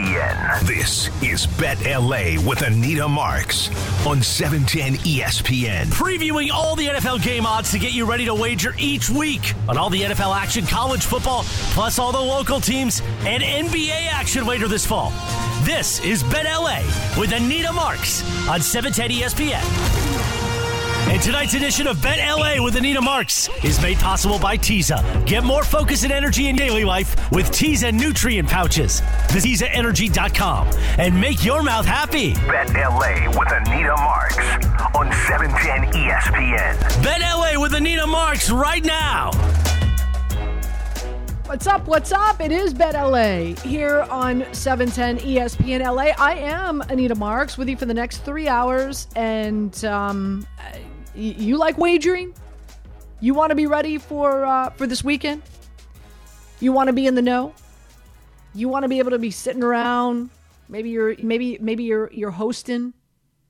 ESPN. This is Bet LA with Anita Marks on 710 ESPN. Previewing all the NFL game odds to get you ready to wager each week on all the NFL action, college football, plus all the local teams and NBA action later this fall. This is Bet LA with Anita Marks on 710 ESPN. And tonight's edition of Bet LA with Anita Marks is made possible by Teza. Get more focus and energy in daily life with Teza nutrient pouches. Visit TezaEnergy.com and make your mouth happy. Bet LA with Anita Marks on 710 ESPN. Bet LA with Anita Marks right now. What's up? What's up? It is Bet LA here on 710 ESPN LA. I am Anita Marks with you for the next three hours. And um, y- you like wagering? You want to be ready for uh, for this weekend? You want to be in the know? You want to be able to be sitting around? Maybe you're maybe maybe you're you're hosting.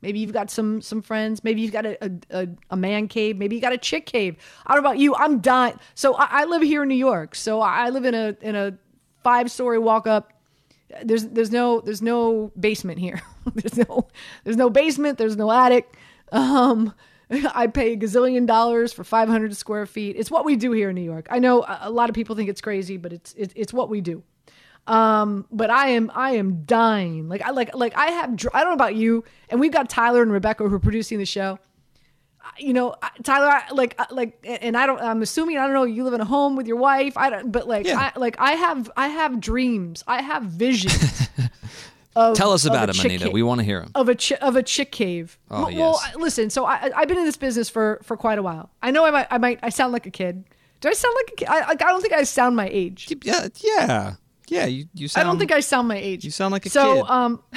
Maybe you've got some some friends. Maybe you've got a, a, a, man cave. Maybe you got a chick cave. I don't know about you. I'm dying. So I, I live here in New York. So I live in a in a five story walk up. There's there's no there's no basement here. there's no there's no basement. There's no attic. Um, I pay a gazillion dollars for 500 square feet. It's what we do here in New York. I know a lot of people think it's crazy, but it's it's, it's what we do. Um, but I am I am dying. Like I like like I have I don't know about you, and we've got Tyler and Rebecca who are producing the show. You know, Tyler, I, like like, and I don't. I'm assuming I don't know. You live in a home with your wife. I don't. But like, I like I have I have dreams. I have visions. of, Tell us about him, Anita. cave We want to hear him. of a chi- of a chick cave. Oh, well, well, yes. I- listen. So I I've been in this business for for quite a while. I know I might I might I sound like a kid. Do I sound like a kid? I I I don't think I sound my age. Yeah, yeah, yeah. You, you I don't think I sound my age. You sound like a so, kid. So um,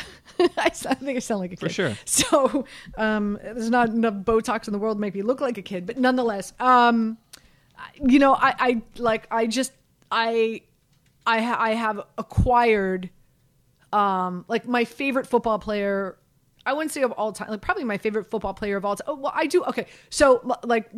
I, think I sound like a kid. For sure. So, um, there's not enough Botox in the world to make me look like a kid, but nonetheless, um, I- you know, I, I like, I just, I, I, ha- I have acquired, um, like my favorite football player. I wouldn't say of all time, like probably my favorite football player of all time. Oh, well, I do. Okay, so like,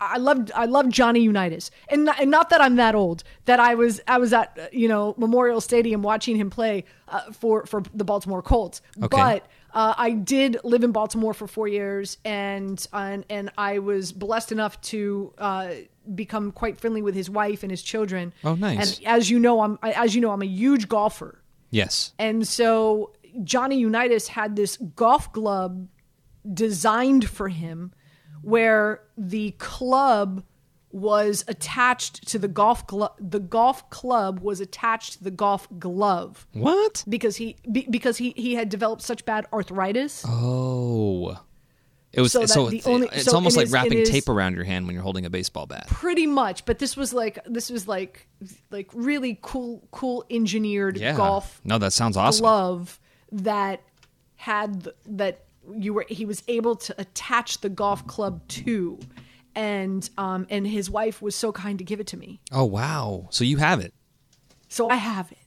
I love I love Johnny Unitas, and not, and not that I'm that old. That I was I was at uh, you know Memorial Stadium watching him play uh, for for the Baltimore Colts. Okay. But uh, I did live in Baltimore for four years, and and and I was blessed enough to uh, become quite friendly with his wife and his children. Oh, nice. And as you know, I'm as you know I'm a huge golfer. Yes. And so Johnny Unitas had this golf club designed for him where the club was attached to the golf glove the golf club was attached to the golf glove What? because he be, because he he had developed such bad arthritis Oh. It was So so, it's, only- it's so almost like wrapping tape around your hand when you're holding a baseball bat. pretty much but this was like this was like like really cool cool engineered Yeah. golf No, that sounds awesome. glove that had that you were he was able to attach the golf club to and um and his wife was so kind to give it to me Oh wow! So you have it. so i have it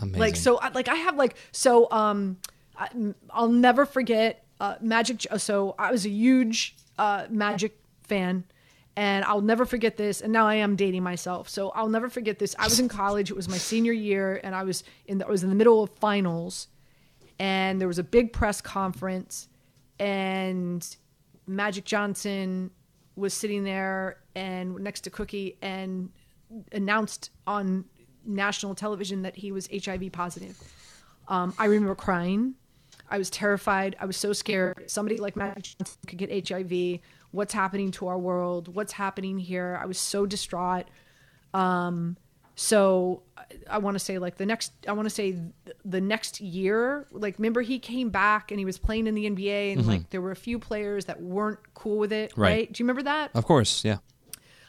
Amazing. like so like i have like so um I, i'll never forget uh magic so i was a huge uh magic fan and i'll never forget this and now i am dating myself so i'll never forget this. I was in college it was my senior year and i was in the, i was in the middle of finals and there was a big press conference and magic johnson was sitting there and next to cookie and announced on national television that he was hiv positive. Um, i remember crying i was terrified i was so scared somebody like magic johnson could get hiv what's happening to our world what's happening here i was so distraught um, so I, want to say like the next, I want to say th- the next year, like remember he came back and he was playing in the NBA and like there were a few players that weren't cool with it, Mm-hmm. Right. right? Do you remember that? of course, yeah.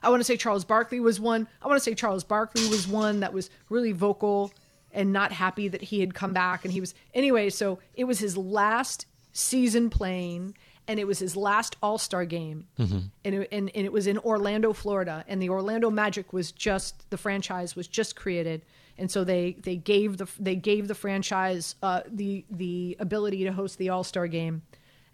I want to say Charles Barkley was one. I want to say Charles Barkley was one that was really vocal and not happy that he had come back and he was anyway, so it was his last season playing and it was his last All-Star game. And, it, and and it was in Orlando, Florida, and the Orlando Magic was just the franchise was just created. And so they they gave the they gave the franchise uh, the the ability to host the All-Star game.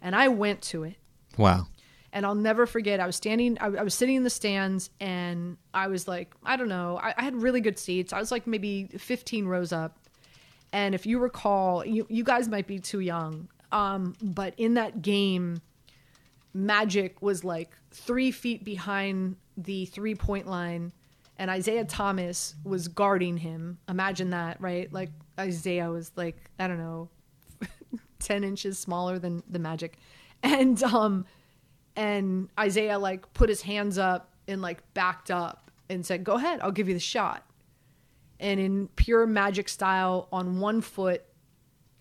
And I went to it Wow. And I'll never forget. I was standing, I, I was sitting in the stands, and I was like, I don't know, I, I had really good seats. I was like maybe 15 rows up, and if you recall, you you guys might be too young, um, but in that game, Magic was like three feet behind the three point line, and Isiah Thomas was guarding him. Imagine that, right? Like Isiah was like, I don't know, 10 inches smaller than the Magic. And um and Isiah like put his hands up and like backed up and said, "Go ahead, I'll give you the shot." And in pure Magic style on one foot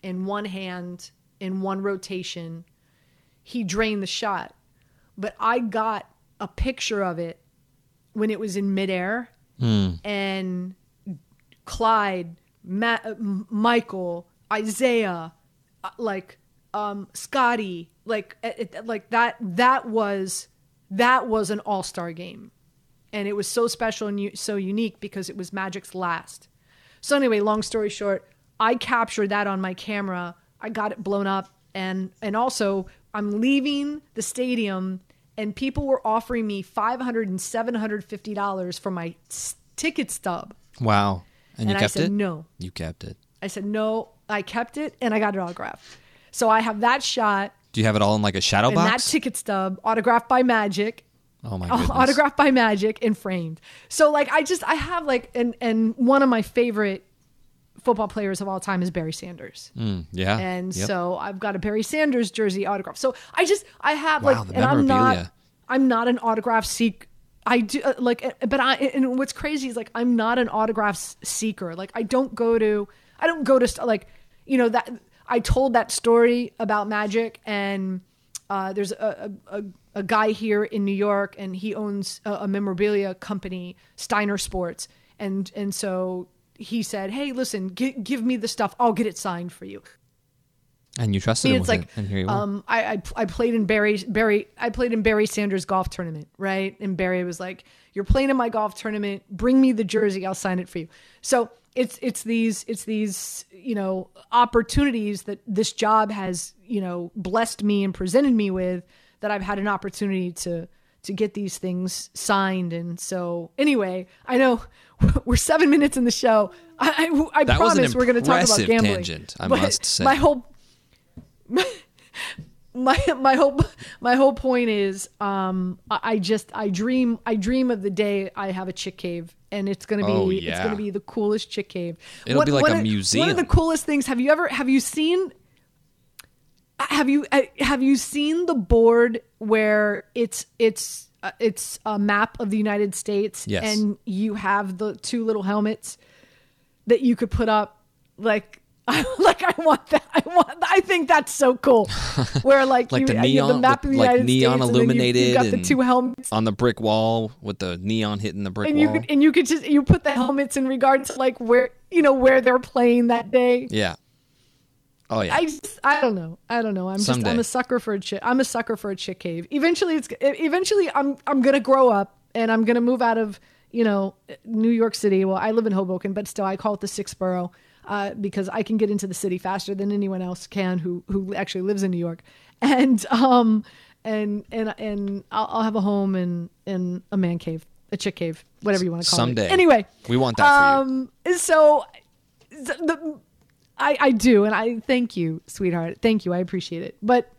in one hand in one rotation, he drained the shot. But I got a picture of it when it was in midair and Clyde, Ma- uh, Michael, Isiah, uh, like um, Scotty, like it, it- like that. That was that was an all star game, and it was so special and u- so unique because it was Magic's last. So anyway, long story short, I captured that on my camera. I got it blown up, and and also I'm leaving the stadium, and people were offering me five hundred and seven hundred fifty dollars for my s- ticket stub. Wow. And, And you I kept said it? no. You kept it. I said no. I kept it, and I got it autographed. So I have that shot Do you have it all in like a shadow and that ticket stub autographed by Magic. oh my goodness. autographed by Magic and framed. So like I just I have like and and one of my favorite football players of all time is Barry Sanders. Mm, yeah. And Yep. so I've got a Barry Sanders jersey autograph. So I just I have Wow, like and I'm not. I'm not an autograph seek I do uh, like uh, but I and what's crazy is like I'm not an autograph seeker. Like I don't go to I don't go to like you know that I told that story about Magic and uh, there's a, a, a, guy here in New York and he owns a, a memorabilia company, Steiner Sports. And, and so he said, Hey, listen, gi- give me the stuff. I'll get it signed for you. and you trusted And him it's with like, it. And here you are. um, I, I I played in Barry Barry I played in Barry Sanders golf tournament, right? And Barry was like, "You're playing in my golf tournament. Bring me the jersey. I'll sign it for you." So it's it's these it's these you know opportunities that this job has you know blessed me and presented me with that I've had an opportunity to to get these things signed. And so anyway, I know we're seven minutes in the show. I I, I That was an promise we're going to talk about gambling. tangent, I must say. My whole my my whole my whole point is um I, I just I dream I dream of the day I have a chick cave and it's gonna be Oh, it's gonna be the coolest chick cave. It'll be like a of- One of the coolest things. Have you ever have you seen have you uh, have you seen the board where it's it's uh, it's a map of the United States Yes. and you have the two little helmets that you could put up like like I want that I want I think that's so cool where like, Like you, the you the neon- map of the like United neon States and you- illuminated you, got the two helmets on the brick wall with the neon hitting the brick and you wall. could and you could just you put the helmets in regard to like where you know where they're playing that day yeah. Oh yeah. I just, I don't know. I don't know. I'm just I'm a sucker for a chick. I'm a sucker for a chick cave. Eventually, it's eventually I'm I'm gonna grow up and I'm gonna move out of you know New York City. Well, I live in Hoboken, but still I call it the sixth borough uh, because I can get into the city faster than anyone else can who who actually lives in New York. And um and and and I'll, I'll have a home in in a man cave, a chick cave, whatever you want to call Someday. it. Anyway, We want that for you. um, so th- the, I, I do, and I thank you, sweetheart. Thank you. I appreciate it. But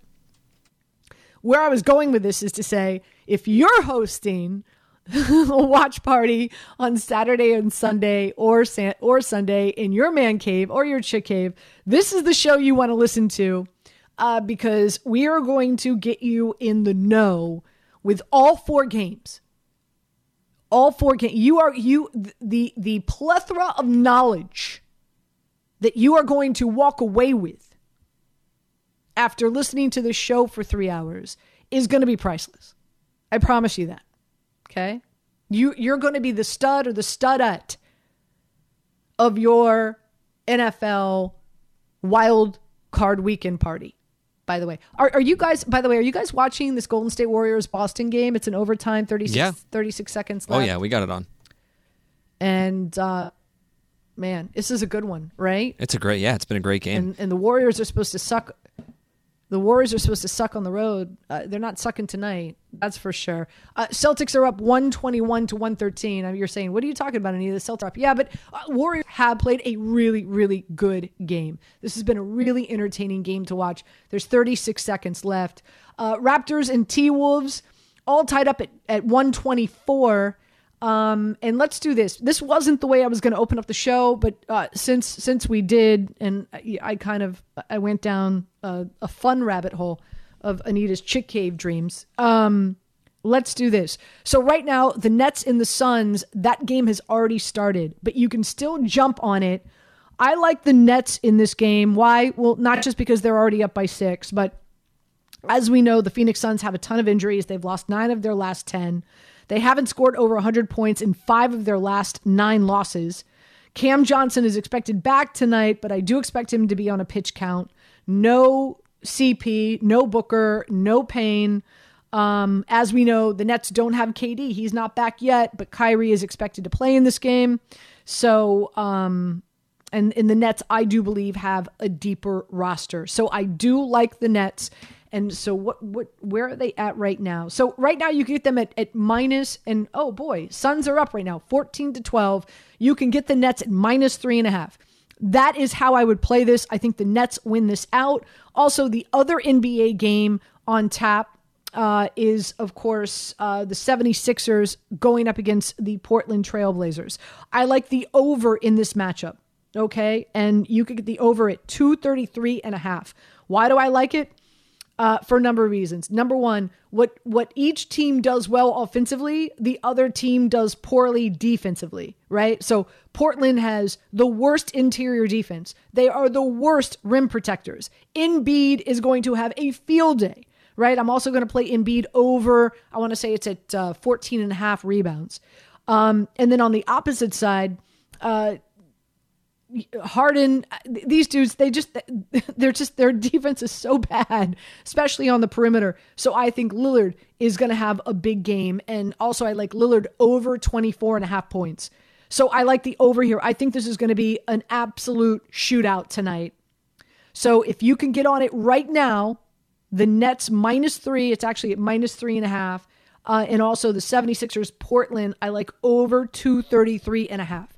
where I was going with this is to say if you're hosting watch party on Saturday and Sunday or San- or Sunday in your man cave or your chick cave, this is the show you want to listen to uh, because we are going to get you in the know with all four games all four games. You are you the the plethora of knowledge that you are going to walk away with after listening to the show for three hours is going to be priceless. I promise you that. Okay. You you're going to be the stud or the studette of your NFL wild card weekend party. By the way, are, are you guys? By the way, are you guys watching this Golden State Warriors Boston game? It's an overtime, 36, Yeah. 36 seconds Oh yeah, we got it on. and uh, man, this is a good one, right? It's a great. Yeah, it's been a great game. and and the Warriors are supposed to suck. The Warriors are supposed to suck on the road. Uh, they're not sucking tonight, that's for sure. Uh, Celtics are up one twenty one to one thirteen. You're saying, what are you talking about? Any of the Celtics are up? Yeah, but uh, Warriors have played a really really good game. This has been a really entertaining game to watch. There's 36 seconds left. Uh, Raptors and T Wolves all tied up at at 124. Um, and let's do this. This wasn't the way I was going to open up the show, but uh, since since we did, and I, I kind of I went down a, a fun rabbit hole of Anita's chick cave dreams. Um, let's do this. So right now, the Nets and the Suns, that game has already started, but you can still jump on it. I like the Nets in this game. Why? Well, not just because they're already up by six, but as we know, the Phoenix Suns have a ton of injuries. They've lost nine of their last 10. They haven't scored over 100 points in five of their last nine losses. Cam Johnson is expected back tonight, but I do expect him to be on a pitch count. No CP, no Booker, no Payne. Um, as we know, the Nets don't have KD. He's not back yet, but Kyrie is expected to play in this game. So, um, and in the Nets, I do believe have a deeper roster. So I do like the Nets. And so what what where are they at right now? So right now you can get them at, at minus and oh boy, Suns are up right now, 14 to 12. You can get the Nets at minus three and a half. That is how I would play this. I think the Nets win this out. Also, the other NBA game on tap uh, is, of course, uh, the 76ers going up against the Portland Trailblazers. I like the over in this matchup. Okay. And you could get the over at 233 and a half. Why do I like it? Uh, for a number of reasons. Number one, what what each team does well offensively, the other team does poorly defensively, right? So Portland has the worst interior defense. They are the worst rim protectors. Embiid is going to have a field day, right? I'm also going to play Embiid over, I want to say it's at uh, 14 and a half rebounds. Um, and then on the opposite side, uh, Harden, these dudes, they just, they're just, their defense is so bad, especially on the perimeter. So I think Lillard is going to have a big game. And also, I like Lillard over 24 and a half points. So I like the over here. I think this is going to be an absolute shootout tonight. So if you can get on it right now, the Nets minus three, it's actually at minus three and a half. Uh, and also the 76ers Portland, I like over 233 and a half.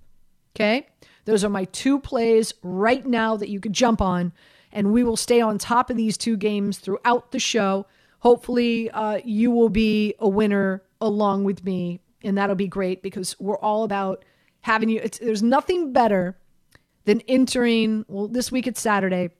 Okay. Those are my two plays right now that you could jump on, and we will stay on top of these two games throughout the show. Hopefully, uh, you will be a winner along with me, and that'll be great because we're all about having you. There's nothing better than entering. Well, this week it's Saturday,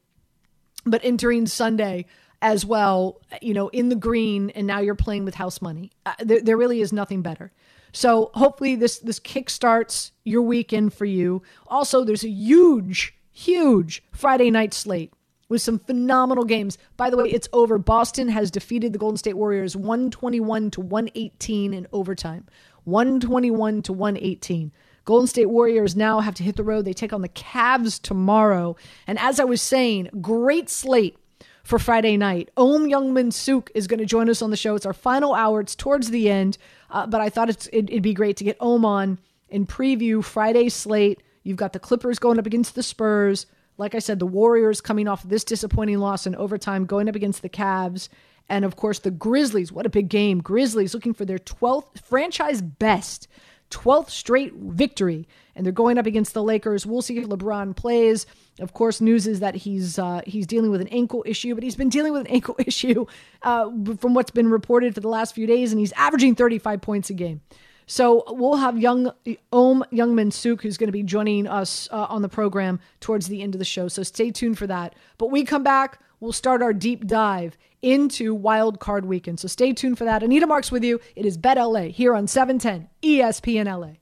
but entering Sunday as well. You know, in the green, and now you're playing with house money. Uh, there, there really is nothing better. So hopefully this this kickstarts your weekend for you. Also, there's a huge, huge Friday night slate with some phenomenal games. By the way, it's over. Boston has defeated the Golden State Warriors 121 to 118 in overtime. 121 to 118. Golden State Warriors now have to hit the road. They take on the Cavs tomorrow. And as I was saying, great slate for Friday night. Ohm Youngmisuk is going to join us on the show. It's our final hour. It's towards the end, uh, but I thought it, it'd be great to get Ohm on and preview Friday's slate. You've got the Clippers going up against the Spurs. Like I said, the Warriors coming off this disappointing loss in overtime, going up against the Cavs. And of course, the Grizzlies. What a big game. Grizzlies looking for their 12th franchise best 12th straight victory, and they're going up against the Lakers. We'll see if LeBron plays. Of course, news is that he's uh, he's dealing with an ankle issue, but he's been dealing with an ankle issue uh, from what's been reported for the last few days, and he's averaging 35 points a game. So we'll have young Ohm Youngmisuk, who's going to be joining us uh, on the program towards the end of the show. So stay tuned for that. But we come back, we'll start our deep dive into Wild Card Weekend. So stay tuned for that. Anita Marks with you. It is Bet LA here on 710 ESPN LA.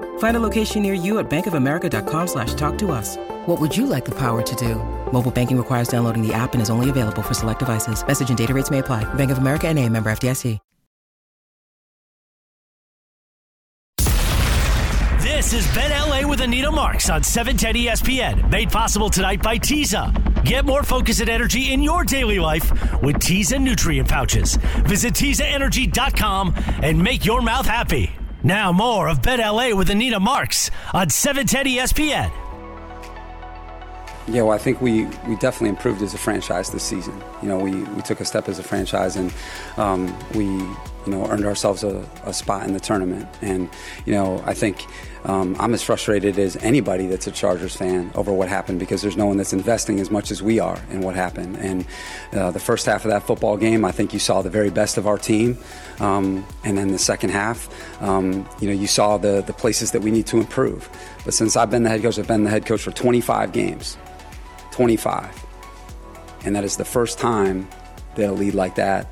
Find a location near you at bankofamerica.com slash talk to us. What would you like the power to do? Mobile banking requires downloading the app and is only available for select devices. Message and data rates may apply. Bank of America and a member FDIC. This is Bet LA with Anita Marks on 710 ESPN. Made possible tonight by Teza. Get more focus and energy in your daily life with Teza nutrient pouches. Visit TezaEnergy.com and make your mouth happy. Now more of Bet LA with Anita Marks on 710 ESPN. Yeah, well, I think we, we definitely improved as a franchise this season. You know, we, we took a step as a franchise and um, we, you know, earned ourselves a, a, spot in the tournament. And, you know, I think um, I'm as frustrated as anybody that's a Chargers fan over what happened because there's no one that's investing as much as we are in what happened. And uh, the first half of that football game, I think you saw the very best of our team. Um, and then the second half, um, you know, you saw the, the places that we need to improve. But since I've been the head coach, I've been the head coach for 25 games. 25. And that is the first time that a lead like that,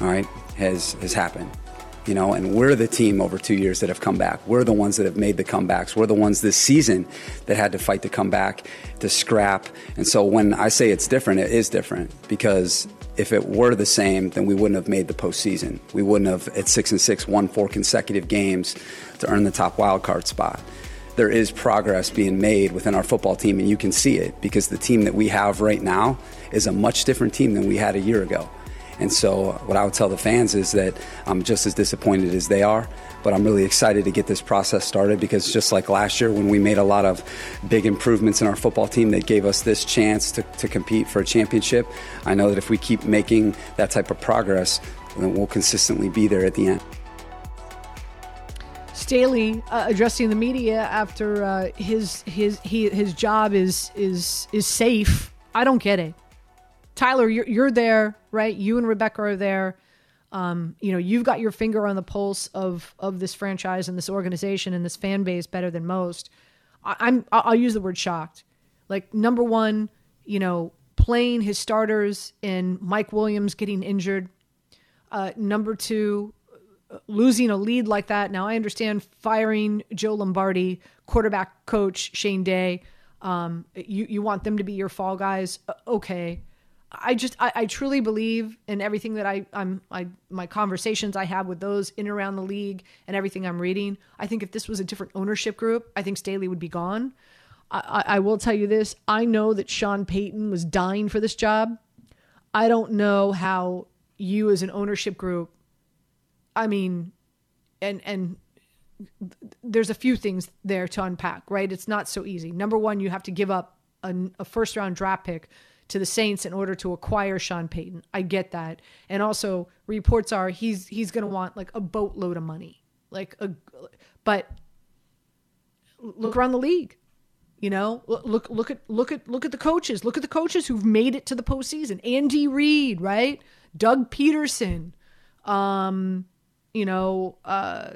all right, has, has happened. You know, and we're the team over two years that have come back. We're the ones that have made the comebacks. We're the ones this season that had to fight to come back, to scrap. And so when I say it's different, it is different because if it were the same, then we wouldn't have made the postseason. We wouldn't have, at six and six, won four consecutive games to earn the top wild card spot there is progress being made within our football team, and you can see it because the team that we have right now is a much different team than we had a year ago. And so, what I would tell the fans is that I'm just as disappointed as they are, but I'm really excited to get this process started because just like last year, when we made a lot of big improvements in our football team that gave us this chance to, to compete for a championship, I know that if we keep making that type of progress, then we'll consistently be there at the end. Staley uh, addressing the media after uh, his his he, his job is is is safe. I don't get it. Tyler, you're you're there, right? You and Rebecca are there. Um, you know, you've got your finger on the pulse of of this franchise and this organization and this fan base better than most. I, I'm I'll use the word shocked. Like number one, you know, playing his starters and Mike Williams getting injured. Uh, number two, losing a lead like that. Now I understand firing Joe Lombardi, quarterback coach Shane Day. Um, you you want them to be your fall guys? Okay. I just I, I, truly believe in everything that I I'm I my conversations I have with those in and around the league and everything I'm reading. I think if this was a different ownership group, I think Staley would be gone. I, I, I will tell you this: I know that Sean Payton was dying for this job. I don't know how you as an ownership group I mean, and and there's a few things there to unpack, right? It's not so easy. Number one, you have to give up a, a first round draft pick to the Saints in order to acquire Sean Payton. I get that, and also reports are he's he's going to want like a boatload of money, like a, but look around the league. You know, look look at look at look at the coaches. Look at the coaches who've made it to the postseason. Andy Reid, right? Doug Pederson. Um, you know, uh,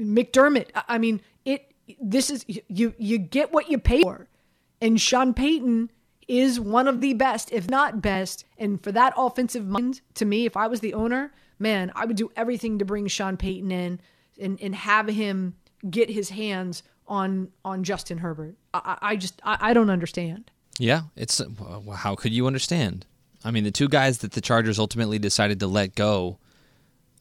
McDermott. I mean, it. This is you. You get what you pay for, and Sean Payton is one of the best, if not best. And for that offensive mind, to me, if I was the owner, man, I would do everything to bring Sean Payton in and and have him get his hands on on Justin Herbert. I, I just I, I don't understand. Yeah, it's how could you understand? I mean, the two guys that the Chargers ultimately decided to let go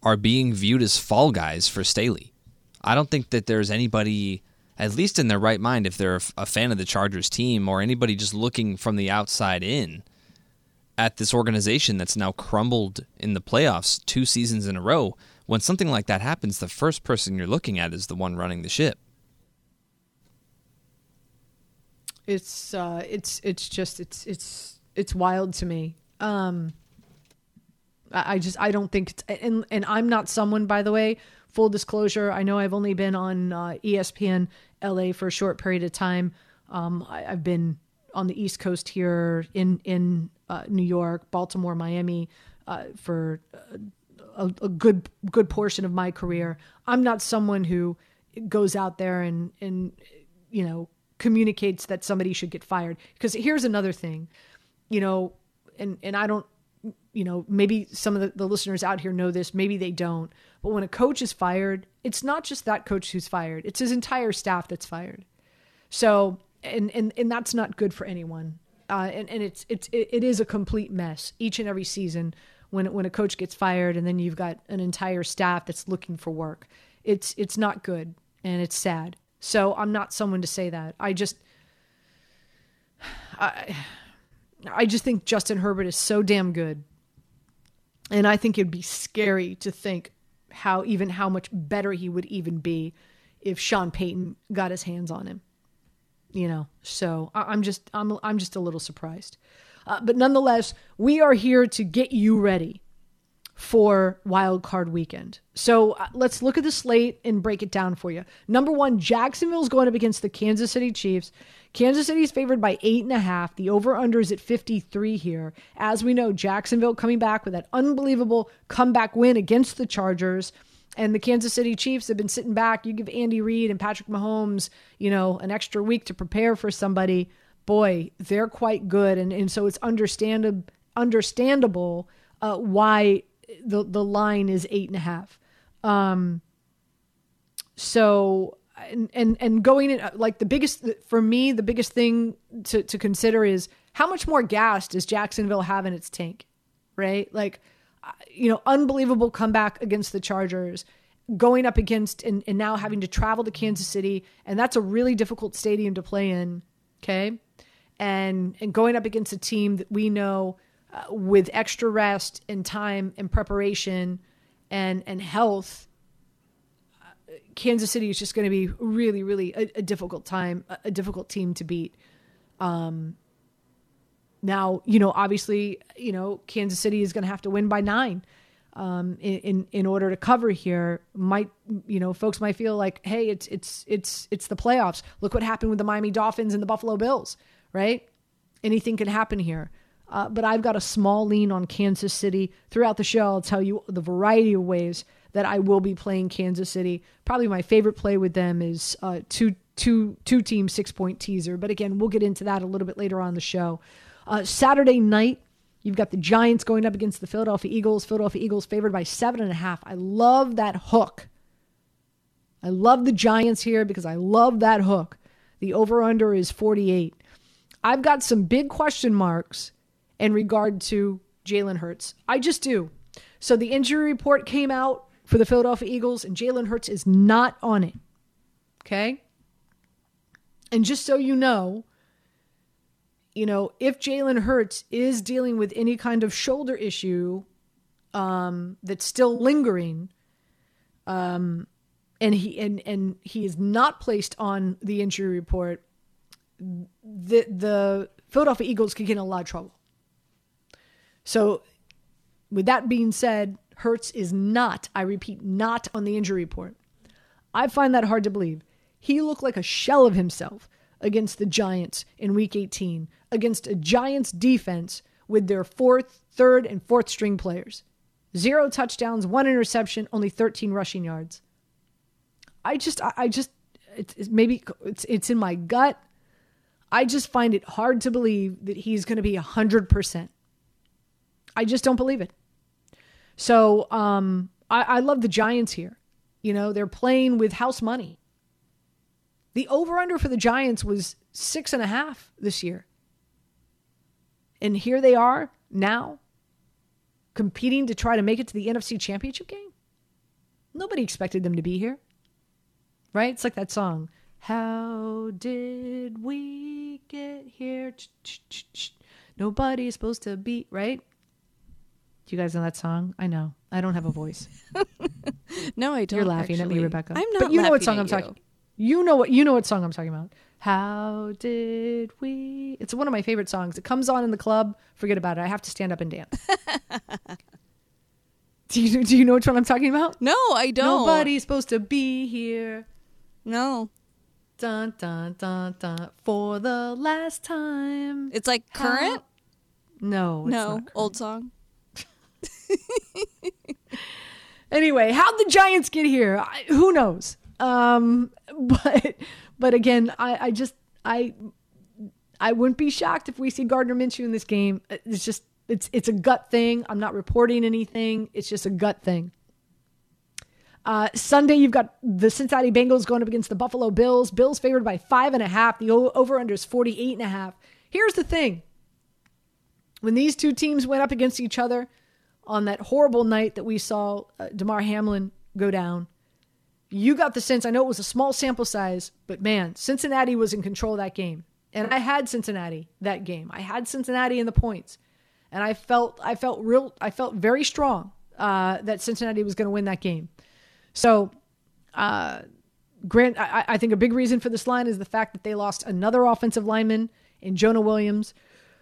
are being viewed as fall guys for Staley. I don't think that there's anybody, at least in their right mind, if they're a fan of the Chargers team or anybody just looking from the outside in at this organization that's now crumbled in the playoffs two seasons in a row. When something like that happens, the first person you're looking at is the one running the ship. It's uh, it's it's just it's it's it's wild to me. Um, I just I don't think it's and and I'm not someone by the way. Full disclosure, I know I've only been on uh, ESPN LA for a short period of time. Um, I, have been on the East Coast here in in uh, New York, Baltimore, Miami uh, for a, a, good good portion of my career. I'm not someone who goes out there and and you know communicates that somebody should get fired. Because here's another thing, you know, and and I don't, you know, maybe some of the, the listeners out here know this, maybe they don't. But when a coach is fired, it's not just that coach who's fired; it's his entire staff that's fired. So, and and and that's not good for anyone. Uh, and and it's it's it, it is a complete mess each and every season when when a coach gets fired, and then you've got an entire staff that's looking for work. It's it's not good, and it's sad. So I'm not someone to say that. I just I I just think Justin Herbert is so damn good. And I think it'd be scary to think how even how much better he would even be if Sean Payton got his hands on him. You know, so I- I'm just I'm I'm just a little surprised, uh, but nonetheless, we are here to get you ready for Wild Card Weekend. So uh, let's look at the slate and break it down for you. Number one, Jacksonville's going up against the Kansas City Chiefs. Kansas City is favored by eight and a half. The over under is at 53 here. As we know, Jacksonville coming back with that unbelievable comeback win against the Chargers. And the Kansas City Chiefs have been sitting back. You give Andy Reid and Patrick Mahomes, you know, an extra week to prepare for somebody. Boy, they're quite good. And, and so it's understandable, understandable uh, why the, the line is eight and a half. Um, so and and and going in like the biggest for me the biggest thing to to consider is how much more gas does Jacksonville have in its tank right like uh, you know unbelievable comeback against the Chargers going up against and, and now having to travel to Kansas City and that's a really difficult stadium to play in okay and and going up against a team that we know with extra rest and time and preparation and and health Kansas City is just going to be really, really a, a difficult time, a, a, difficult team to beat. Um, now, you know, obviously, you know, Kansas City is going to have to win by nine um, in in order to cover here. Might you know, folks might feel like, hey, it's it's it's it's the playoffs. Look what happened with the Miami Dolphins and the Buffalo Bills, right? Anything can happen here. Uh, but I've got a small lean on Kansas City. Throughout the show, I'll tell you the variety of ways that I will be playing Kansas City. Probably my favorite play with them is uh, two two two team six point teaser. But again, we'll get into that a little bit later on the show. Uh, Saturday night, you've got the Giants going up against the Philadelphia Eagles. Philadelphia Eagles favored by seven and a half. I love that hook. I love the Giants here because I love that hook. The over under is 48. I've got some big question marks in regard to Jalen Hurts. I just do. So the injury report came out for the Philadelphia Eagles, and Jalen Hurts is not on it. Okay? And just so you know, you know, if Jalen Hurts is dealing with any kind of shoulder issue um, that's still lingering, um, and he and and he is not placed on the injury report, the the Philadelphia Eagles could get in a lot of trouble. So, with that being said, Hurts is not, I repeat, not on the injury report. I find that hard to believe. He looked like a shell of himself against the Giants in week 18, against a Giants defense with their fourth, third, and fourth string players. Zero touchdowns, one interception, only 13 rushing yards. I just, I, just, it's, it's maybe it's, it's in my gut. I just find it hard to believe that he's going to be 100%. I just don't believe it. So um, I, I love the Giants here. You know, they're playing with house money. The over under for the Giants was six and a half this year. And here they are now competing to try to make it to the NFC Championship game. Nobody expected them to be here. Right? It's like that song. How did we get here? Nobody's supposed to be, right? Do you guys know that song? I know. I don't have a voice. no, I don't. You're laughing actually. at me, Rebecca. I'm not. But you know what song I'm talking. You know what you know what song I'm talking about. How did we? It's one of my favorite songs. It comes on in the club. Forget about it. I have to stand up and dance. do you do you know which one I'm talking about? No, I don't. Nobody's supposed to be here. No. Dun dun dun dun. For the last time. It's like current. How- No. it's no, old song. Anyway, how'd the Giants get here? I, who knows? Um, but but again, I, I just I I wouldn't be shocked if we see Gardner Minshew in this game. It's just it's it's a gut thing. I'm not reporting anything. It's just a gut thing. Uh, Sunday, you've got the Cincinnati Bengals going up against the Buffalo Bills. Bills favored by five and a half. The over under is 48 and a half. Here's the thing when these two teams went up against each other on that horrible night that we saw uh, Damar Hamlin go down, you got the sense. I know it was a small sample size, but man, Cincinnati was in control that game. And I had Cincinnati that game. I had Cincinnati in the points. And I felt I felt real I felt very strong uh, that Cincinnati was going to win that game. So, uh, Grant, I, I, think a big reason for this line is the fact that they lost another offensive lineman in Jonah Williams.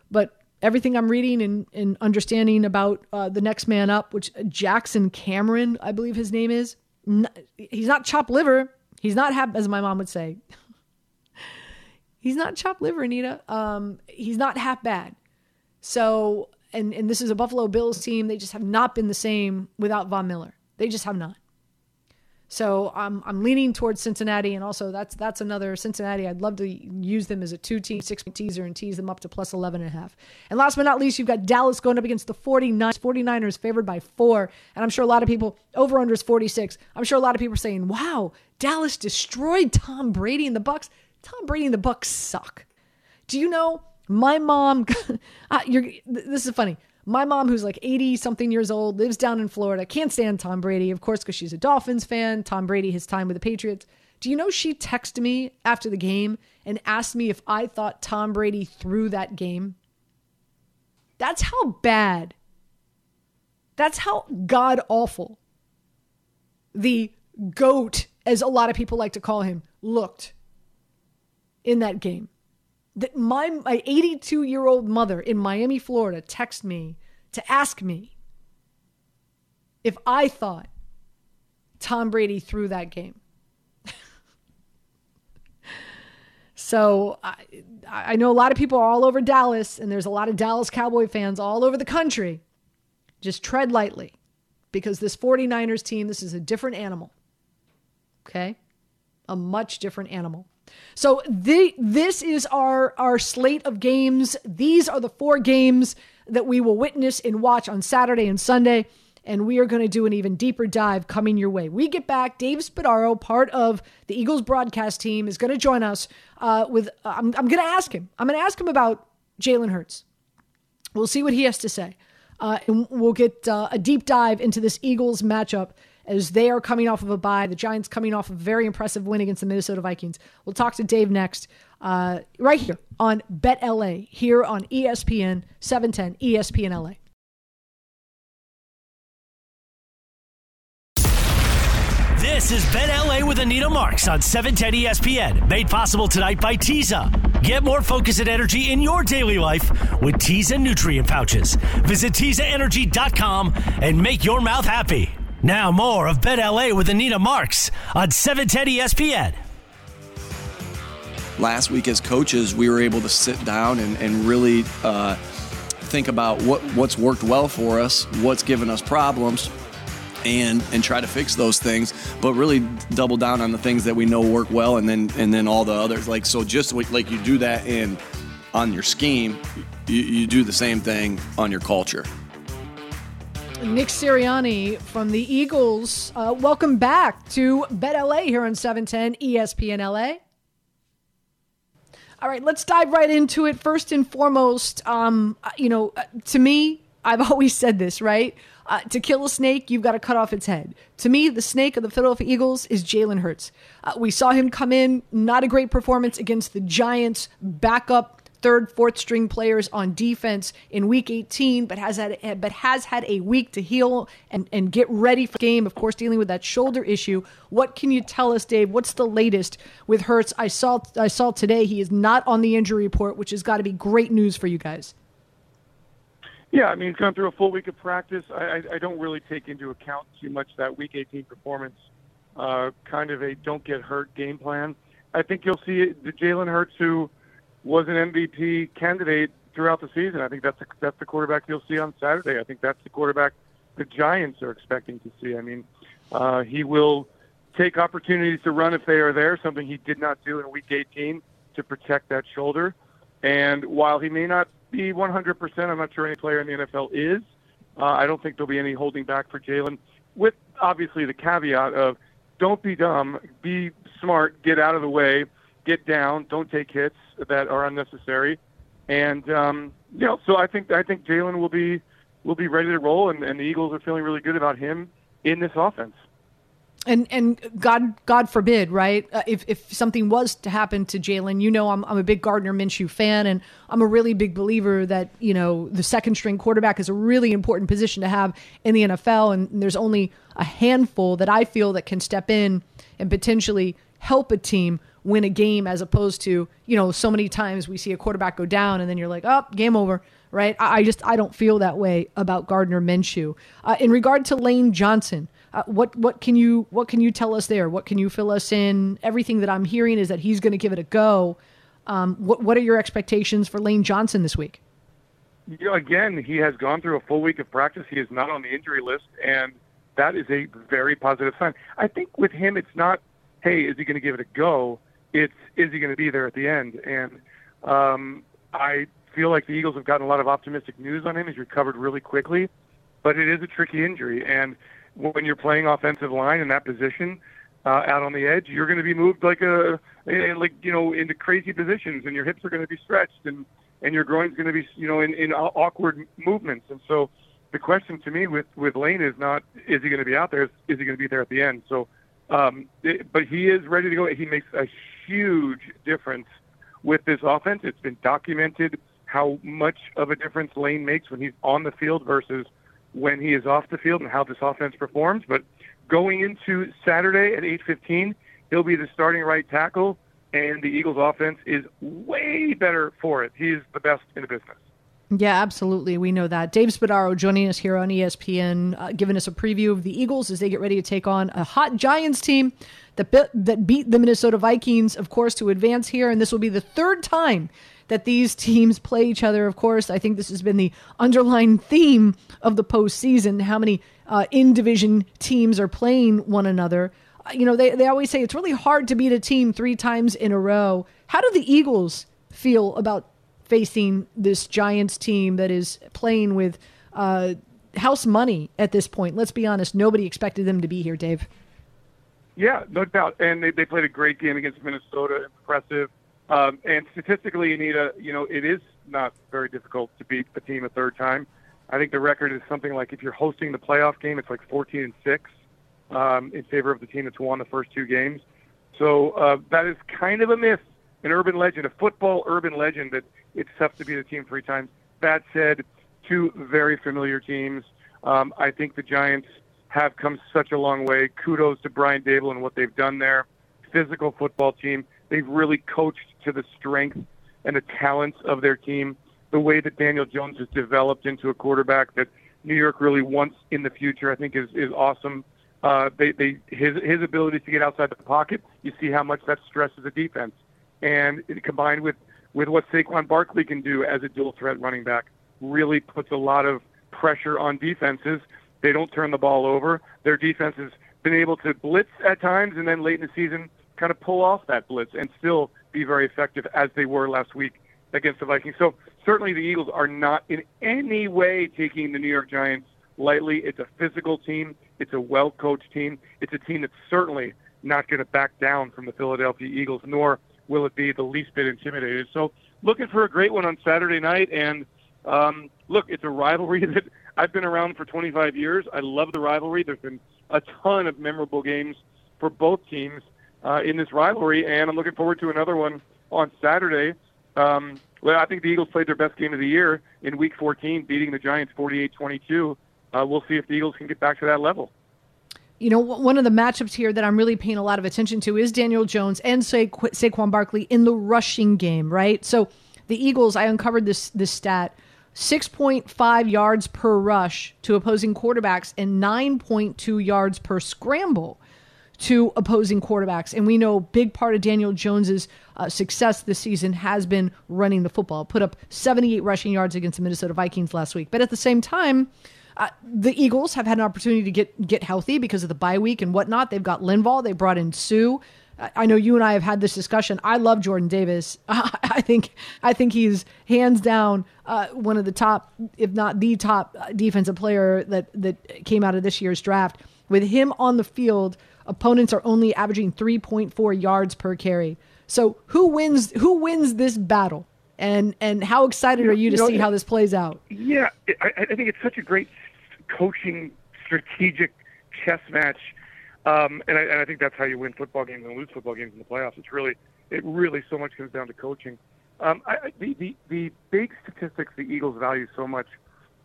But everything I'm reading and, and understanding about uh, the next man up, which Jackson Cameron, I believe his name is, he's not chopped liver. He's not, hap- as my mom would say, he's not chopped liver, Anita. Um, he's not half bad. So, and, and this is a Buffalo Bills team. They just have not been the same without Von Miller. They just have not. So I'm I'm leaning towards Cincinnati, and also that's that's another Cincinnati. I'd love to use them as a two team six teaser and tease them up to plus 11 and a half. And last but not least, you've got Dallas going up against the 49ers. 49ers favored by four, and I'm sure a lot of people over under is 46. I'm sure a lot of people are saying, "Wow, Dallas destroyed Tom Brady and the Bucs." Tom Brady and the Bucs suck. Do you know my mom? uh, this is funny. My mom, who's like 80 something years old, lives down in Florida, can't stand Tom Brady, of course, because she's a Dolphins fan. Tom Brady, his time with the Patriots. Do you know she texted me after the game and asked me if I thought Tom Brady threw that game? That's how bad, that's how god awful the GOAT, as a lot of people like to call him, looked in that game that my my 82 year old mother in Miami, Florida, texted me to ask me if I thought Tom Brady threw that game. so I, I know a lot of people are all over Dallas, and there's a lot of Dallas Cowboy fans all over the country. Just tread lightly because this 49ers team, this is a different animal. Okay? A much different animal. So the, this is our, our slate of games. These are the four games that we will witness and watch on Saturday and Sunday. And we are going to do an even deeper dive coming your way. We get back. Dave Spadaro, part of the Eagles broadcast team, is going to join us uh, with. Uh, I'm, I'm going to ask him. I'm going to ask him about Jalen Hurts. We'll see what he has to say. Uh, and we'll get uh, a deep dive into this Eagles matchup as they are coming off of a bye. The Giants coming off a very impressive win against the Minnesota Vikings. We'll talk to Dave next, uh, right here on Bet LA, here on ESPN 710, ESPN LA. This is Bet LA with Anita Marks on 710 ESPN, made possible tonight by Teza. Get more focus and energy in your daily life with Teza nutrient pouches. Visit TezaEnergy.com and make your mouth happy. Now more of Bet LA with Anita Marks on 710 ESPN. Last week as coaches, we were able to sit down and, and really uh, think about what, what's worked well for us, what's given us problems, and and try to fix those things but really double down on the things that we know work well and then and then all the others like so just like you do that in on your scheme you, you do the same thing on your culture Nick Sirianni from the Eagles. Uh, welcome back to Bet LA here on 710 ESPN LA. All right, let's dive right into it. First and foremost, um, uh, you know, uh, to me, I've always said this, right? Uh, to kill a snake, you've got to cut off its head. To me, the snake of the Philadelphia Eagles is Jalen Hurts. Uh, we saw him come in, not a great performance against the Giants, backup third, fourth string players on defense in week 18, but has had but has had a week to heal and, and get ready for the game. Of course, dealing with that shoulder issue. What can you tell us, Dave? What's the latest with Hurts? I saw I saw today he is not on the injury report, which has got to be great news for you guys. Yeah, I mean, he's gone through a full week of practice. I, I, I don't really take into account too much that Week 18 performance, uh, kind of a don't get hurt game plan. I think you'll see the Jalen Hurts who was an MVP candidate throughout the season. I think that's a, that's the quarterback you'll see on Saturday. I think that's the quarterback the Giants are expecting to see. I mean, uh, he will take opportunities to run if they are there, something he did not do in Week 18. to protect that shoulder. And while he may not be 100%, I'm not sure any player in the NFL is. Uh, I don't think there'll be any holding back for Jalen, with obviously the caveat of don't be dumb, be smart, get out of the way, get down, don't take hits that are unnecessary, and um, you know. So I think I think Jalen will be will be ready to roll, and, and the Eagles are feeling really good about him in this offense. And and God God forbid, right? Uh, if if something was to happen to Jalen, you know, I'm I'm a big Gardner Minshew fan, and I'm a really big believer that you know the second string quarterback is a really important position to have in the NFL, and there's only a handful that I feel that can step in and potentially help a team win a game, as opposed to you know so many times we see a quarterback go down, and then you're like, oh, game over right? I, I, just I don't feel that way about Gardner Minshew. Uh, in regard to Lane Johnson, uh, what what can you what can you tell us there? What can you fill us in? Everything that I'm hearing is that he's going to give it a go. Um, what what are your expectations for Lane Johnson this week? You know, again, he has gone through a full week of practice. He is not on the injury list, and that is a very positive sign. I think with him, it's not, hey, is he going to give it a go? It's is he going to be there at the end? And um, I feel like the Eagles have gotten a lot of optimistic news on him. He's recovered really quickly, but it is a tricky injury. And when you're playing offensive line in that position, uh, out on the edge, you're going to be moved like a like you know into crazy positions, and your hips are going to be stretched, and and your groin's going to be you know in in awkward movements. And so, the question to me with with Lane is not is he going to be out there? Is, he going to be there at the end? So, um, it, but he is ready to go. He makes a huge difference with this offense. It's been documented how much of a difference Lane makes when he's on the field versus when he is off the field and how this offense performs. But going into Saturday at 8:15, he'll be the starting right tackle, and the Eagles' offense is way better for it. He's the best in the business. Yeah, absolutely. We know that. Dave Spadaro joining us here on ESPN, uh, giving us a preview of the Eagles as they get ready to take on a hot Giants team that, be- that beat the Minnesota Vikings, of course, to advance here. And this will be the third time that these teams play each other. Of course, I think this has been the underlying theme of the postseason how many uh, in division teams are playing one another. Uh, you know, they, they always say it's really hard to beat a team three times in a row. How do the Eagles feel about facing this Giants team that is playing with uh, house money at this point? Let's be honest, nobody expected them to be here, Dave. Yeah, no doubt. And they, they played a great game against Minnesota. Impressive. Um, and statistically, Anita, you know, it is not very difficult to beat a team a third time. I think the record is something like if you're hosting the playoff game, it's like 14 and six um, in favor of the team that's won the first two games. So uh, that is kind of a myth, an urban legend, a football urban legend that it's tough to beat a team three times. That said, two very familiar teams. Um, I think the Giants have come such a long way. Kudos to Brian Daboll and what they've done there. Physical football team. They've really coached to the strength and the talents of their team. The way that Daniel Jones has developed into a quarterback that New York really wants in the future, I think, is is awesome. Uh, they, they his his ability to get outside the pocket. You see how much that stresses the defense, and it, combined with with what Saquon Barkley can do as a dual threat running back, really puts a lot of pressure on defenses. They don't turn the ball over. Their defense has been able to blitz at times, and then late in the season kind of pull off that blitz and still be very effective as they were last week against the Vikings. So certainly the Eagles are not in any way taking the New York Giants lightly. It's a physical team. It's a well-coached team. It's a team that's certainly not going to back down from the Philadelphia Eagles, nor will it be the least bit intimidated. So looking for a great one on Saturday night. And um, look, it's a rivalry that I've been around for 25 years. I love the rivalry. There's been a ton of memorable games for both teams uh, in this rivalry, and I'm looking forward to another one on Saturday. Um, well, I think the Eagles played their best game of the year in Week 14, beating the Giants 48-22. Uh, we'll see if the Eagles can get back to that level. You know, one of the matchups here that I'm really paying a lot of attention to is Daniel Jones and Sa- Saquon Barkley in the rushing game, right? So the Eagles, I uncovered this this stat. 6.5 yards per rush to opposing quarterbacks and 9.2 yards per scramble to opposing quarterbacks. And we know big part of Daniel Jones's uh, success this season has been running the football. Put up 78 rushing yards against the Minnesota Vikings last week. But at the same time, uh, the Eagles have had an opportunity to get get healthy because of the bye week and whatnot. They've got Linval. They brought in Suh. I I know you and I have had this discussion. I love Jordan Davis. I think I think he's hands down uh, one of the top, if not the top, uh, defensive player that that came out of this year's draft. With him on the field, opponents are only averaging 3.4 yards per carry. So who wins? Who wins this battle? And and how excited are you to You know, see how this plays out? Yeah, I, I think it's such a great coaching, strategic chess match, um, and, I, and I think that's how you win football games and lose football games in the playoffs. It's really, it really so much comes down to coaching. Um, I, the, the the big statistics the Eagles value so much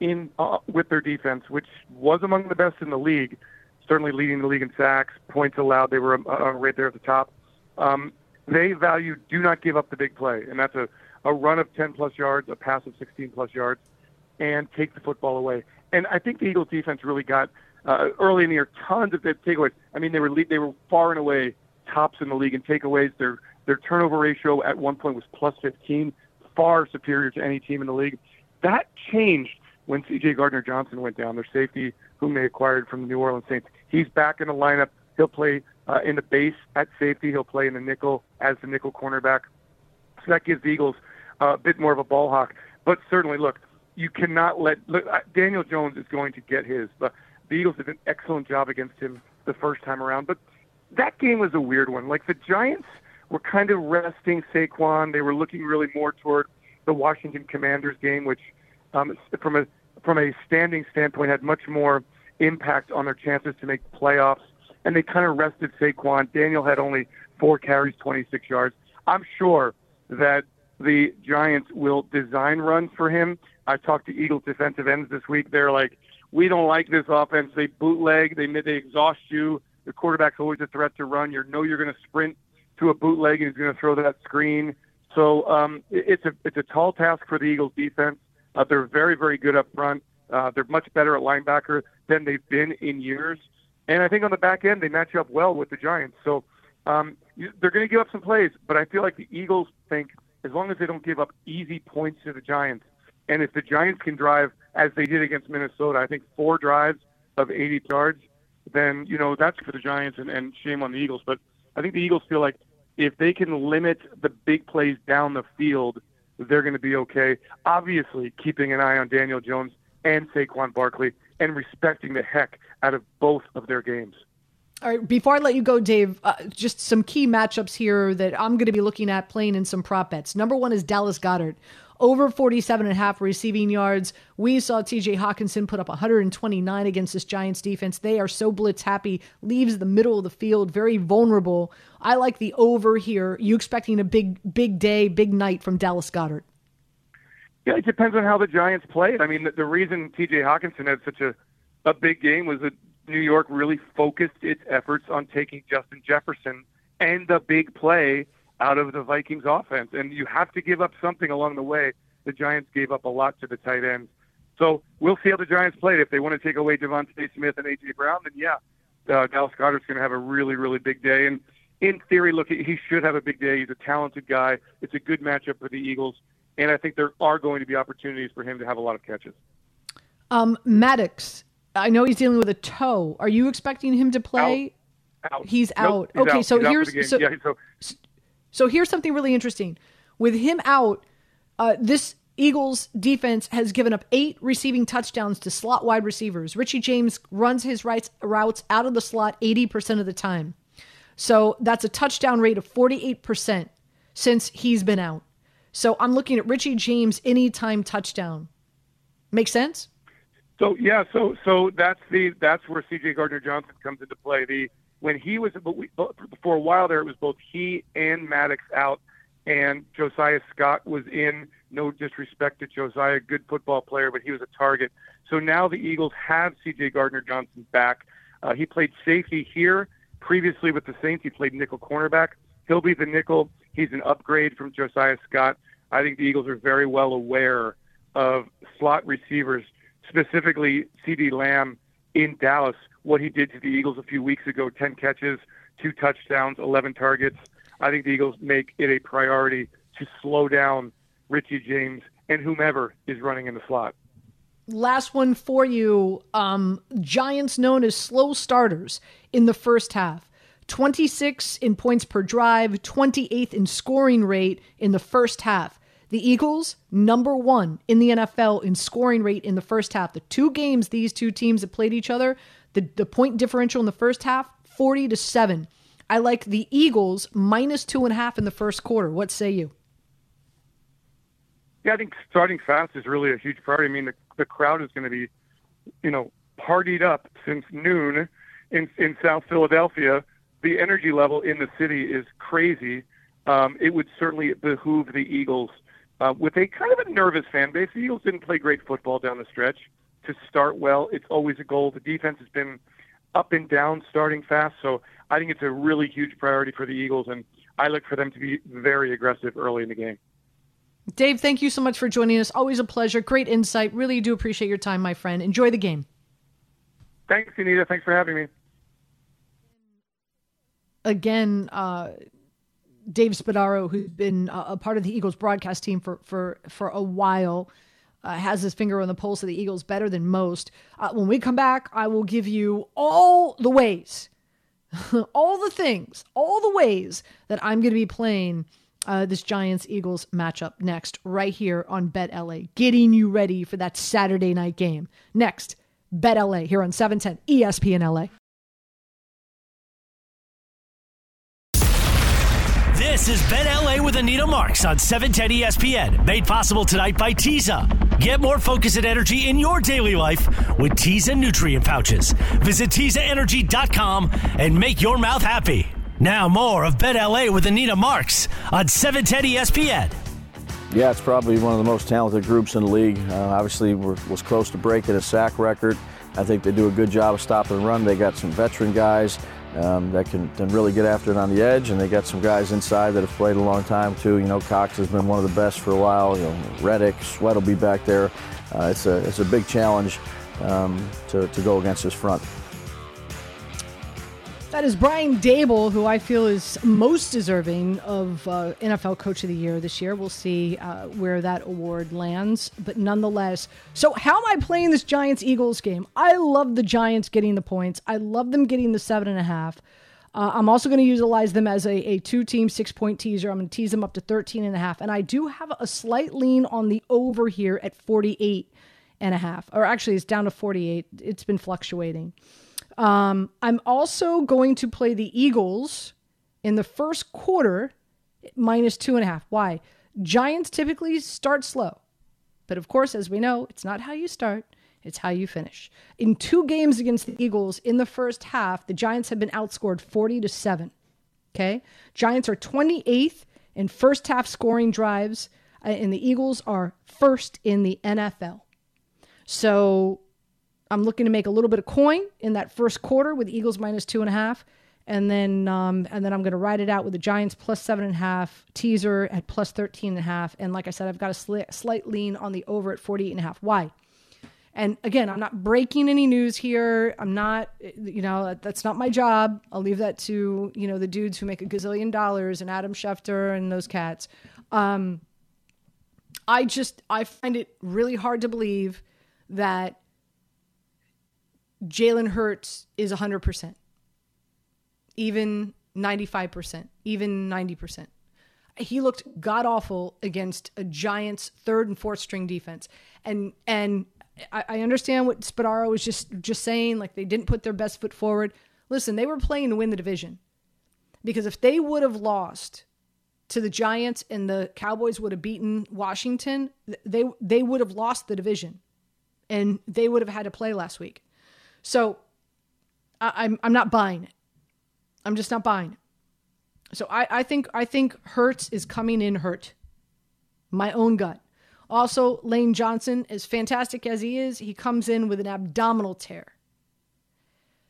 in uh, with their defense, which was among the best in the league, certainly leading the league in sacks, points allowed. They were uh, right there at the top. Um, they value do not give up the big play, and that's a, a run of 10 plus yards, a pass of 16 plus yards, and take the football away. And I think the Eagles defense really got uh, early in the year tons of takeaways. I mean, they were lead, they were far and away tops in the league in takeaways. Their their turnover ratio at one point was plus 15, far superior to any team in the league. That changed when C.J. Gardner Johnson went down, their safety, whom they acquired from the New Orleans Saints. He's back in the lineup. He'll play uh, in the base at safety. He'll play in the nickel as the nickel cornerback. So that gives the Eagles uh, a bit more of a ball hawk. But certainly, look, you cannot let look, Daniel Jones is going to get his. But the Eagles did an excellent job against him the first time around. But that game was a weird one. Like the Giants were kind of resting Saquon. They were looking really more toward the Washington Commanders game, which um, from a from a standing standpoint had much more impact on their chances to make the playoffs. And they kind of rested Saquon. Daniel had only four carries, 26 yards. I'm sure that the Giants will design runs for him. I talked to Eagles defensive ends this week. They're like, we don't like this offense. They bootleg. They they exhaust you. The quarterback's always a threat to run. You know you're going to sprint to a bootleg and he's going to throw that screen. So um, it's a it's a tall task for the Eagles defense. Uh, they're very very good up front. Uh, they're much better at linebacker than they've been in years. And I think on the back end they match up well with the Giants. So um, they're going to give up some plays, but I feel like the Eagles think as long as they don't give up easy points to the Giants, and if the Giants can drive as they did against Minnesota, I think four drives of 80 yards, then you know that's for the Giants, and, and shame on the Eagles. But I think the Eagles feel like if they can limit the big plays down the field, they're going to be okay. Obviously, keeping an eye on Daniel Jones and Saquon Barkley, and respecting the heck out of both of their games. All right, before I let you go, Dave, uh, just some key matchups here that I'm going to be looking at playing in some prop bets. Number one is Dallas Goedert. Over 47 and a half receiving yards. We saw TJ Hockenson put up 129 against this Giants defense. They are so blitz happy, leaves the middle of the field very vulnerable. I like the over here. You expecting a big, big day, big night from Dallas Goedert? Yeah, it depends on how the Giants played. I mean, the, the reason T.J. Hockenson had such a, a big game was that New York really focused its efforts on taking Justin Jefferson and the big play out of the Vikings offense. And you have to give up something along the way. The Giants gave up a lot to the tight ends. So we'll see how the Giants played. If they want to take away DeVonta Smith and A.J. Brown, then yeah, uh, Dallas Goedert's going to have a really, really big day. And in theory, look, he should have a big day. He's a talented guy. It's a good matchup for the Eagles. And I think there are going to be opportunities for him to have a lot of catches. Um, Maddox, I know he's dealing with a toe. Are you expecting him to play? Out. He's Nope, out. he's okay, out. so He's out here's game. so, yeah, so so here's something really interesting. With him out, uh, this Eagles defense has given up eight receiving touchdowns to slot wide receivers. Richie James runs his rights, routes out of the slot 80% of the time. So that's a touchdown rate of 48% since he's been out. So I'm looking at Richie James anytime touchdown. Make sense? So yeah, so so that's the that's where C.J. Gardner Johnson comes into play. The when he was but we, for a while there, it was both he and Maddox out, and Josiah Scott was in. No disrespect to Josiah, good football player, but he was a target. So now the Eagles have C.J. Gardner Johnson back. Uh, he played safety here previously with the Saints. He played nickel cornerback. He'll be the nickel. He's an upgrade from Josiah Scott. I think the Eagles are very well aware of slot receivers, specifically CeeDee Lamb in Dallas, what he did to the Eagles a few weeks ago 10 catches, two touchdowns, 11 targets. I think the Eagles make it a priority to slow down Richie James and whomever is running in the slot. last one for you. Um, Giants known as slow starters in the first half. 26 in points per drive, 28th in scoring rate in the first half. The Eagles, number one in the NFL in scoring rate in the first half. The two games these two teams have played each other, the, the point differential in the first half, 40 to 7. I like the Eagles minus two and a half in the first quarter. What say you? Yeah, I think starting fast is really a huge priority. I mean, the, the crowd is going to be, you know, partied up since noon in in South Philadelphia. The energy level in the city is crazy. Um, it would certainly behoove the Eagles, uh, with a kind of a nervous fan base. The Eagles didn't play great football down the stretch. To start well, it's always a goal. The defense has been up and down starting fast, so I think it's a really huge priority for the Eagles, and I look for them to be very aggressive early in the game. Dave, thank you so much for joining us. Always a pleasure. Great insight. Really do appreciate your time, my friend. Enjoy the game. Thanks, Anita. Thanks for having me. Again, uh, Dave Spadaro, who's been a part of the Eagles broadcast team for for for a while, uh, has his finger on the pulse of the Eagles better than most. Uh, when we come back, I will give you all the ways, all the things, all the ways that I'm going to be playing uh, this Giants Eagles matchup next, right here on Bet LA, getting you ready for that Saturday night game. Next, Bet LA here on 710 ESPN LA. This is Bet LA with Anita Marks on 710 ESPN, made possible tonight by Teza. Get more focus and energy in your daily life with Teza nutrient pouches. Visit TezaEnergy.com and make your mouth happy. Now more of Bet LA with Anita Marks on 710 ESPN. Yeah, it's probably one of the most talented groups in the league. Uh, obviously, was close to breaking a sack record. I think they do a good job of stopping the run. They got some veteran guys um, that can, can really get after it on the edge, and they got some guys inside that have played a long time too. You know, Cox has been one of the best for a while. You know, Reddick, Sweat will be back there. Uh, it's a it's a big challenge um, to to go against this front. That is Brian Daboll, who I feel is most deserving of uh, NFL Coach of the Year this year. We'll see uh, where that award lands, but nonetheless. So, how am I playing this Giants Eagles game? I love the Giants getting the points. I love them getting the seven and a half. Uh, I'm also going to utilize them as a, a two team six point teaser. I'm going to tease them up to 13 and a half. And I do have a slight lean on the over here at 48 and a half, or actually, it's down to 48. It's been fluctuating. Um, I'm also going to play the Eagles in the first quarter minus two and a half. Why? Giants typically start slow. But of course, as we know, it's not how you start, it's how you finish. In two games against the Eagles in the first half, the Giants have been outscored 40 to 7. Okay? Giants are 28th in first half scoring drives, uh, and the Eagles are first in the NFL. So I'm looking to make a little bit of coin in that first quarter with Eagles minus two and a half. And then, um, and then I'm going to ride it out with the Giants plus seven and a half, teaser at plus 13 and a half. And like I said, I've got a sli- slight lean on the over at 48 and a half. Why? And again, I'm not breaking any news here. I'm not, you know, that's not my job. I'll leave that to, you know, the dudes who make a gazillion dollars and Adam Schefter and those cats. Um, I just, I find it really hard to believe that Jalen Hurts is 100%, even 95%, even 90%. He looked god awful against a Giants third and fourth string defense. And and I, I understand what Spadaro was just just saying, like they didn't put their best foot forward. Listen, they were playing to win the division. Because if they would have lost to the Giants and the Cowboys would have beaten Washington, they they would have lost the division. And they would have had to play last week. So I, am I'm not buying it. I'm just not buying it. So I, I think I think Hurts is coming in hurt. My own gut. Also, Lane Johnson, as fantastic as he is, he comes in with an abdominal tear.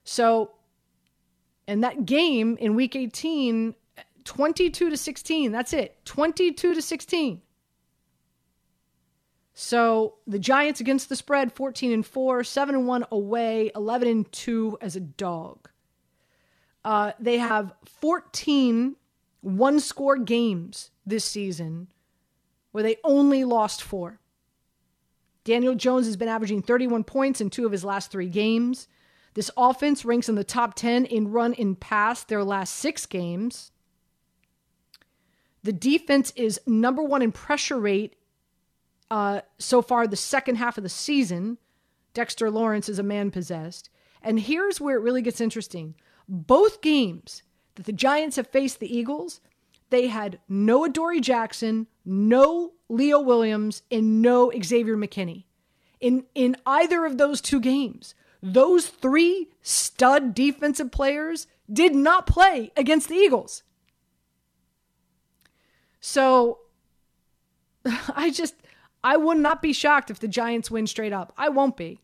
So, in that game in week 18, 22 to 16, that's it. 22 to 16. So the Giants against the spread 14 and 4, 7 and 1 away, 11 and 2 as a dog. Uh, they have 14 one score games this season where they only lost four. Daniel Jones has been averaging 31 points in two of his last three games. This offense ranks in the top 10 in run and pass their last six games. The defense is number one in pressure rate uh, so far the second half of the season. Dexter Lawrence is a man possessed. And here's where it really gets interesting. Both games that the Giants have faced the Eagles, they had no Adoree Jackson, no Leo Williams, and no Xavier McKinney. In in either of those two games, those three stud defensive players did not play against the Eagles. So I just I will not be shocked if the Giants win straight up. I won't be.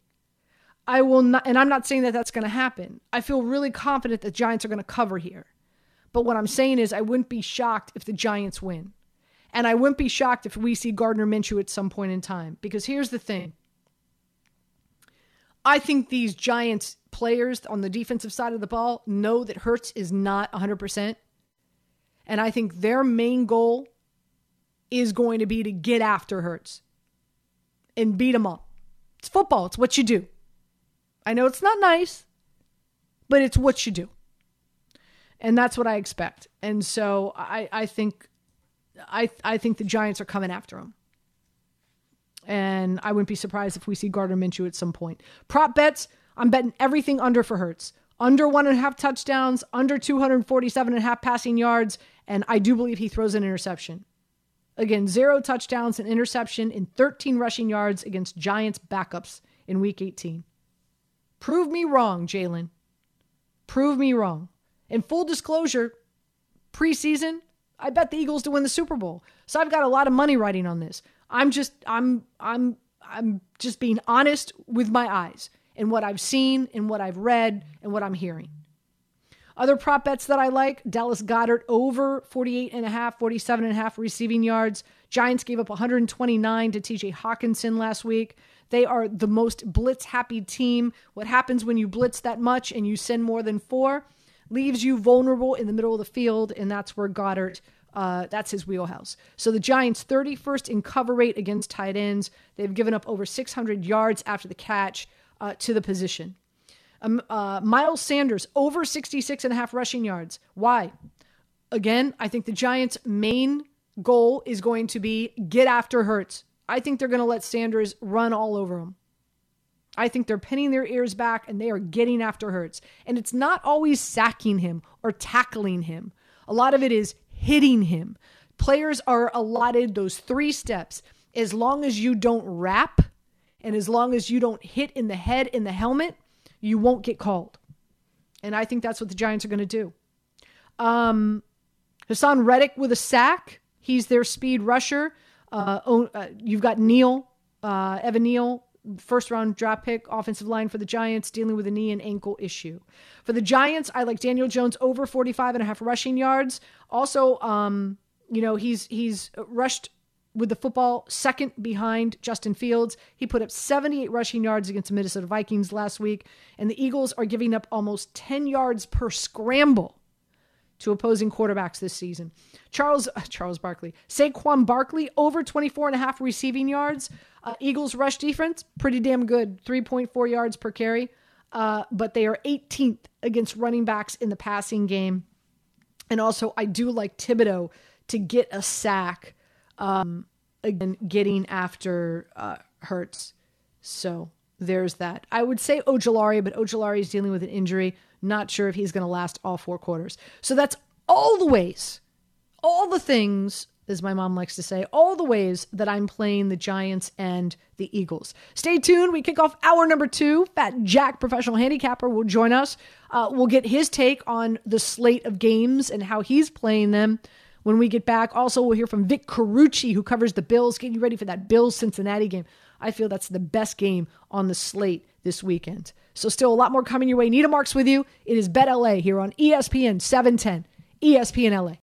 I will not, and I'm not saying that that's going to happen. I feel really confident that Giants are going to cover here. But what I'm saying is, I wouldn't be shocked if the Giants win. And I wouldn't be shocked if we see Gardner Minshew at some point in time. Because here's the thing I think these Giants players on the defensive side of the ball know that Hurts is not 100%. And I think their main goal is going to be to get after Hurts and beat them up. It's football, it's what you do. I know it's not nice, but it's what you do. And that's what I expect. And so I, I think I I think the Giants are coming after him. And I wouldn't be surprised if we see Gardner Minshew at some point. Prop bets, I'm betting everything under for Hurts. Under one and a half touchdowns, under 247 and a half passing yards, and I do believe he throws an interception. Again, zero touchdowns and interception in 13 rushing yards against Giants backups in week 18. Prove me wrong, Jalen. Prove me wrong. In full disclosure, preseason, I bet the Eagles to win the Super Bowl. So I've got a lot of money riding on this. I'm just I'm I'm I'm just being honest with my eyes and what I've seen and what I've read and what I'm hearing. Other prop bets that I like Dallas Goedert over 48 and a half, 47 and a half receiving yards. Giants gave up 129 to TJ Hockenson last week. They are the most blitz happy team. What happens when you blitz that much and you send more than four? Leaves you vulnerable in the middle of the field, and that's where Goedert. Uh, that's his wheelhouse. So the Giants 31st in cover rate against tight ends. They've given up over 600 yards after the catch uh, to the position. Um, uh, Miles Sanders over 66 and a half rushing yards. Why? Again, I think the Giants' main goal is going to be get after Hurts. I think they're going to let Sanders run all over him. I think they're pinning their ears back and they are getting after Hurts. And it's not always sacking him or tackling him. A lot of it is hitting him. Players are allotted those three steps. As long as you don't wrap and as long as you don't hit in the head in the helmet, you won't get called. And I think that's what the Giants are going to do. Um, Haason Reddick with a sack. He's their speed rusher. Uh, uh, you've got Neal, uh, Evan Neal, first round draft pick, offensive line for the Giants, dealing with a knee and ankle issue. For the Giants, I like Daniel Jones over 45 and a half rushing yards. Also, um, you know, he's he's rushed with the football second behind Justin Fields. He put up 78 rushing yards against the Minnesota Vikings last week, and the Eagles are giving up almost 10 yards per scramble to opposing quarterbacks this season. Charles uh, Charles Barkley, Saquon Barkley over 24 and a half receiving yards. Uh, Eagles rush defense pretty damn good, 3.4 yards per carry. Uh, but they are 18th against running backs in the passing game. And also, I do like Thibodeaux to get a sack. Um, again, getting after uh, Hurts. So there's that. I would say Ojulari, but Ojulari is dealing with an injury. Not sure if he's going to last all four quarters. So that's all the ways, all the things, as my mom likes to say, all the ways that I'm playing the Giants and the Eagles. Stay tuned. We kick off hour number two. Fat Jack, professional handicapper, will join us. Uh, we'll get his take on the slate of games and how he's playing them when we get back. Also, we'll hear from Vic Carucci, who covers the Bills, getting you ready for that Bills Cincinnati game. I feel that's the best game on the slate this weekend. So, still a lot more coming your way. Nita Marks with you. It is Bet LA here on ESPN 710, ESPN LA.